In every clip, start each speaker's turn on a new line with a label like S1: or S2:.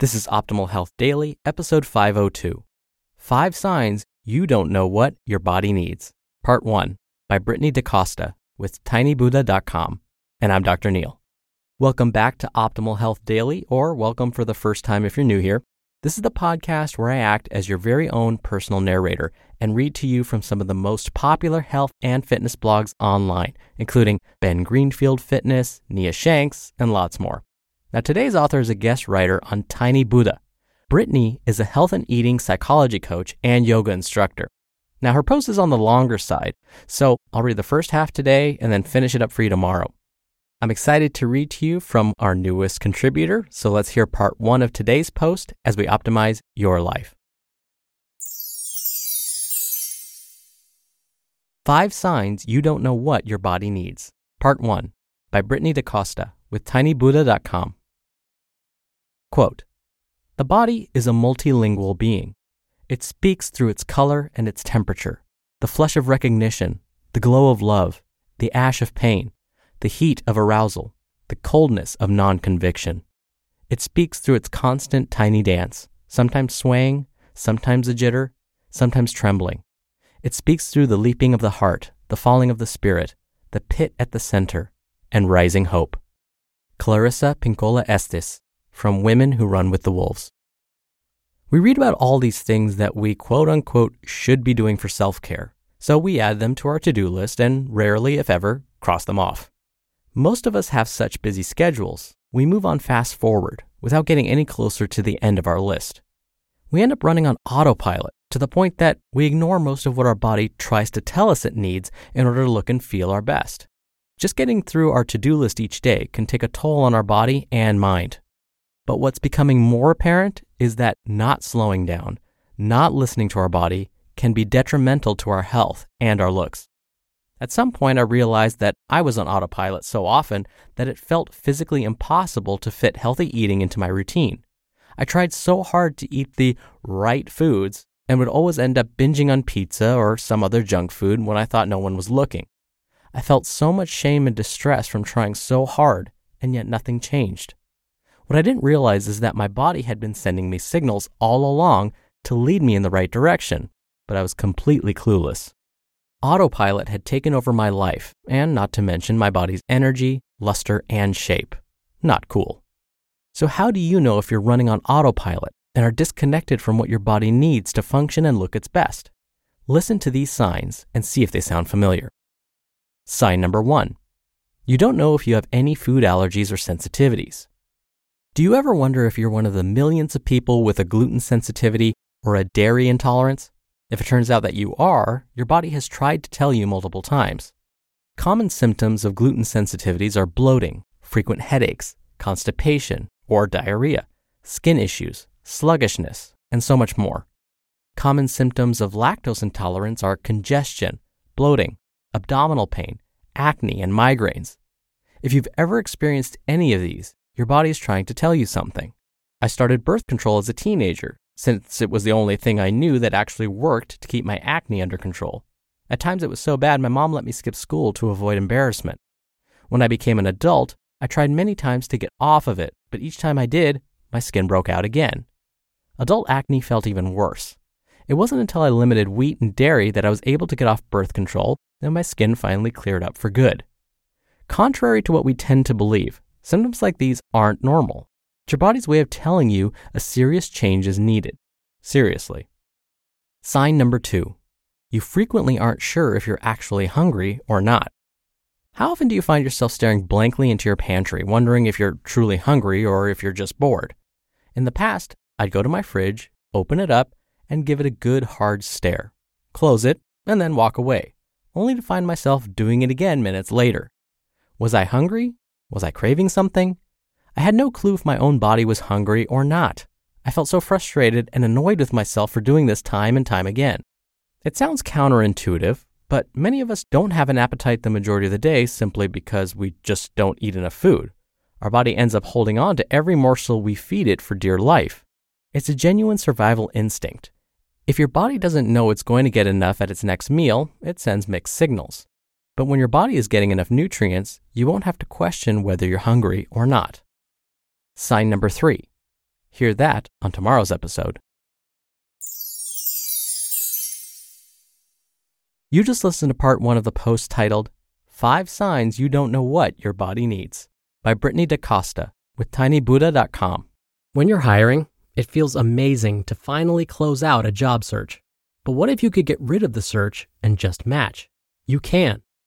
S1: This is Optimal Health Daily, episode 502 Five Signs You Don't Know What Your Body Needs, Part 1 by Brittney daCosta with tinybuddha.com. And I'm Dr. Neal. Welcome back to Optimal Health Daily, or welcome for the first time if you're new here. This is the podcast where I act as your very own personal narrator and read to you from some of the most popular health and fitness blogs online, including Ben Greenfield Fitness, Nia Shanks, and lots more. Now, today's author is a guest writer on Tiny Buddha. Brittney is a health and eating psychology coach and yoga instructor. Now, her post is on the longer side, so I'll read the first half today and then finish it up for you tomorrow. I'm excited to read to you from our newest contributor, so let's hear part one of today's post as we optimize your life. Five Signs You Don't Know What Your Body Needs, Part 1 by Brittney daCosta with tinybuddha.com. Quote The body is a multilingual being. It speaks through its color and its temperature, the flush of recognition, the glow of love, the ash of pain, the heat of arousal, the coldness of non conviction. It speaks through its constant tiny dance, sometimes swaying, sometimes a jitter, sometimes trembling. It speaks through the leaping of the heart, the falling of the spirit, the pit at the center, and rising hope. Clarissa Pinkola Estes, from Women Who Run with the Wolves. We read about all these things that we quote unquote should be doing for self care, so we add them to our to do list and rarely, if ever, cross them off. Most of us have such busy schedules, we move on fast forward without getting any closer to the end of our list. We end up running on autopilot to the point that we ignore most of what our body tries to tell us it needs in order to look and feel our best. Just getting through our to do list each day can take a toll on our body and mind. But what's becoming more apparent is that not slowing down, not listening to our body, can be detrimental to our health and our looks. At some point, I realized that I was on autopilot so often that it felt physically impossible to fit healthy eating into my routine. I tried so hard to eat the right foods and would always end up binging on pizza or some other junk food when I thought no one was looking. I felt so much shame and distress from trying so hard, and yet nothing changed. What I didn't realize is that my body had been sending me signals all along to lead me in the right direction, but I was completely clueless. Autopilot had taken over my life, and not to mention my body's energy, luster, and shape. Not cool. So, how do you know if you're running on autopilot and are disconnected from what your body needs to function and look its best? Listen to these signs and see if they sound familiar. Sign number one you don't know if you have any food allergies or sensitivities. Do you ever wonder if you're one of the millions of people with a gluten sensitivity or a dairy intolerance? If it turns out that you are, your body has tried to tell you multiple times. Common symptoms of gluten sensitivities are bloating, frequent headaches, constipation, or diarrhea, skin issues, sluggishness, and so much more. Common symptoms of lactose intolerance are congestion, bloating, abdominal pain, acne, and migraines. If you've ever experienced any of these, your body is trying to tell you something. I started birth control as a teenager, since it was the only thing I knew that actually worked to keep my acne under control. At times it was so bad my mom let me skip school to avoid embarrassment. When I became an adult, I tried many times to get off of it, but each time I did, my skin broke out again. Adult acne felt even worse. It wasn't until I limited wheat and dairy that I was able to get off birth control and my skin finally cleared up for good. Contrary to what we tend to believe, symptoms like these aren't normal. It's your body's way of telling you a serious change is needed. Seriously. Sign number two you frequently aren't sure if you're actually hungry or not. How often do you find yourself staring blankly into your pantry, wondering if you're truly hungry or if you're just bored? In the past, I'd go to my fridge, open it up, and give it a good hard stare, close it, and then walk away, only to find myself doing it again minutes later. Was I hungry? Was I craving something? I had no clue if my own body was hungry or not. I felt so frustrated and annoyed with myself for doing this time and time again. It sounds counterintuitive, but many of us don't have an appetite the majority of the day simply because we just don't eat enough food. Our body ends up holding on to every morsel we feed it for dear life. It's a genuine survival instinct. If your body doesn't know it's going to get enough at its next meal, it sends mixed signals. But when your body is getting enough nutrients, you won't have to question whether you're hungry or not. Sign number three. Hear that on tomorrow's episode. You just listened to part one of the post titled Five Signs You Don't Know What Your Body Needs by Brittney daCosta with tinybuddha.com. When you're hiring, it feels amazing to finally close out a job search. But what if you could get rid of the search and just match? You can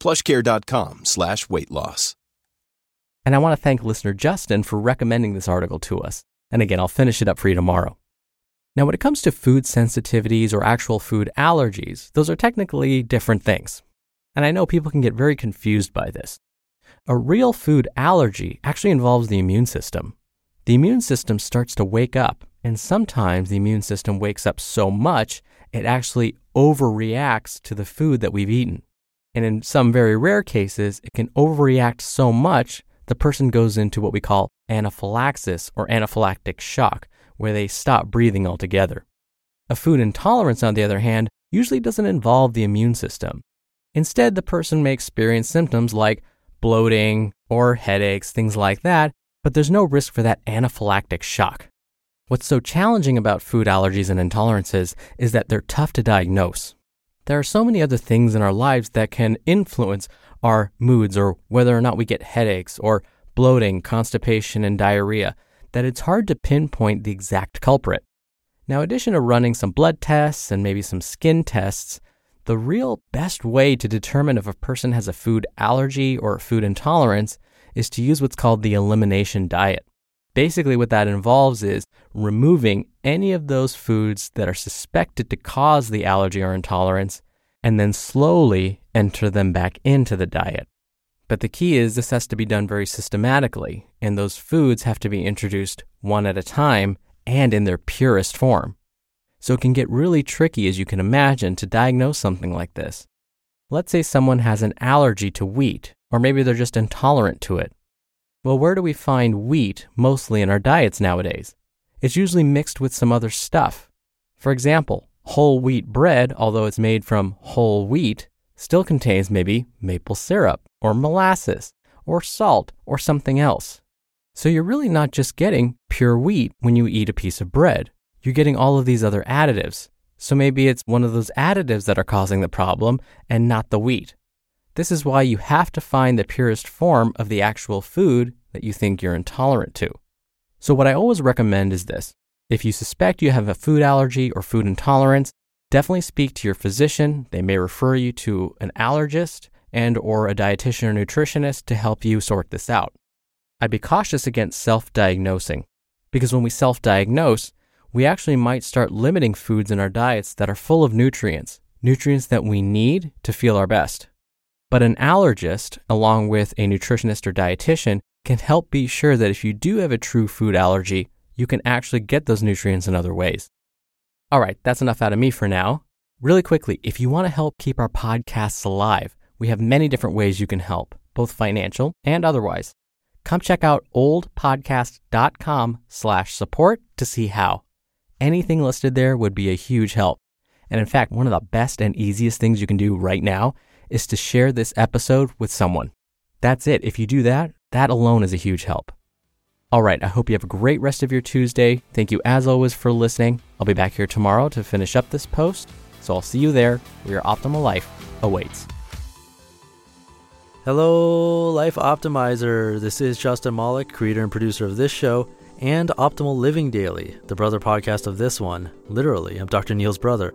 S2: Plushcare.com slash weight loss.
S1: And I want to thank listener Justin for recommending this article to us. And again, I'll finish it up for you tomorrow. Now, when it comes to food sensitivities or actual food allergies, those are technically different things. And I know people can get very confused by this. A real food allergy actually involves the immune system. The immune system starts to wake up, and sometimes the immune system wakes up so much it actually overreacts to the food that we've eaten. And in some very rare cases, it can overreact so much the person goes into what we call anaphylaxis or anaphylactic shock, where they stop breathing altogether. A food intolerance, on the other hand, usually doesn't involve the immune system. Instead, the person may experience symptoms like bloating or headaches, things like that, but there's no risk for that anaphylactic shock. What's so challenging about food allergies and intolerances is that they're tough to diagnose. There are so many other things in our lives that can influence our moods or whether or not we get headaches or bloating, constipation, and diarrhea that it's hard to pinpoint the exact culprit. Now, in addition to running some blood tests and maybe some skin tests, the real best way to determine if a person has a food allergy or food intolerance is to use what's called the elimination diet. Basically, what that involves is removing any of those foods that are suspected to cause the allergy or intolerance and then slowly enter them back into the diet. But the key is this has to be done very systematically, and those foods have to be introduced one at a time and in their purest form. So it can get really tricky, as you can imagine, to diagnose something like this. Let's say someone has an allergy to wheat, or maybe they're just intolerant to it. Well, where do we find wheat mostly in our diets nowadays? It's usually mixed with some other stuff. For example, whole wheat bread, although it's made from whole wheat, still contains maybe maple syrup or molasses or salt or something else. So you're really not just getting pure wheat when you eat a piece of bread. You're getting all of these other additives. So maybe it's one of those additives that are causing the problem and not the wheat. This is why you have to find the purest form of the actual food that you think you're intolerant to. So, what I always recommend is this if you suspect you have a food allergy or food intolerance, definitely speak to your physician. They may refer you to an allergist and or a dietitian or nutritionist to help you sort this out. I'd be cautious against self-diagnosing because when we self-diagnose, we actually might start limiting foods in our diets that are full of nutrients, nutrients that we need to feel our best. But an allergist, along with a nutritionist or dietitian, can help be sure that if you do have a true food allergy, you can actually get those nutrients in other ways. All right, that's enough out of me for now. Really quickly, if you want to help keep our podcasts alive, we have many different ways you can help, both financial and otherwise. Come check out oldpodcast.com slash support to see how. Anything listed there would be a huge help. And in fact, one of the best and easiest things you can do right now is to share this episode with someone. That's it. If you do that, that alone is a huge help. All right, I hope you have a great rest of your Tuesday. Thank you as always for listening. I'll be back here tomorrow to finish up this post. So I'll see you there where your optimal life awaits.
S3: Hello, Life Optimizer. This is Justin Malik, creator and producer of this show and Optimal Living Daily, the brother podcast of this one. Literally, I'm Dr. Neal's brother.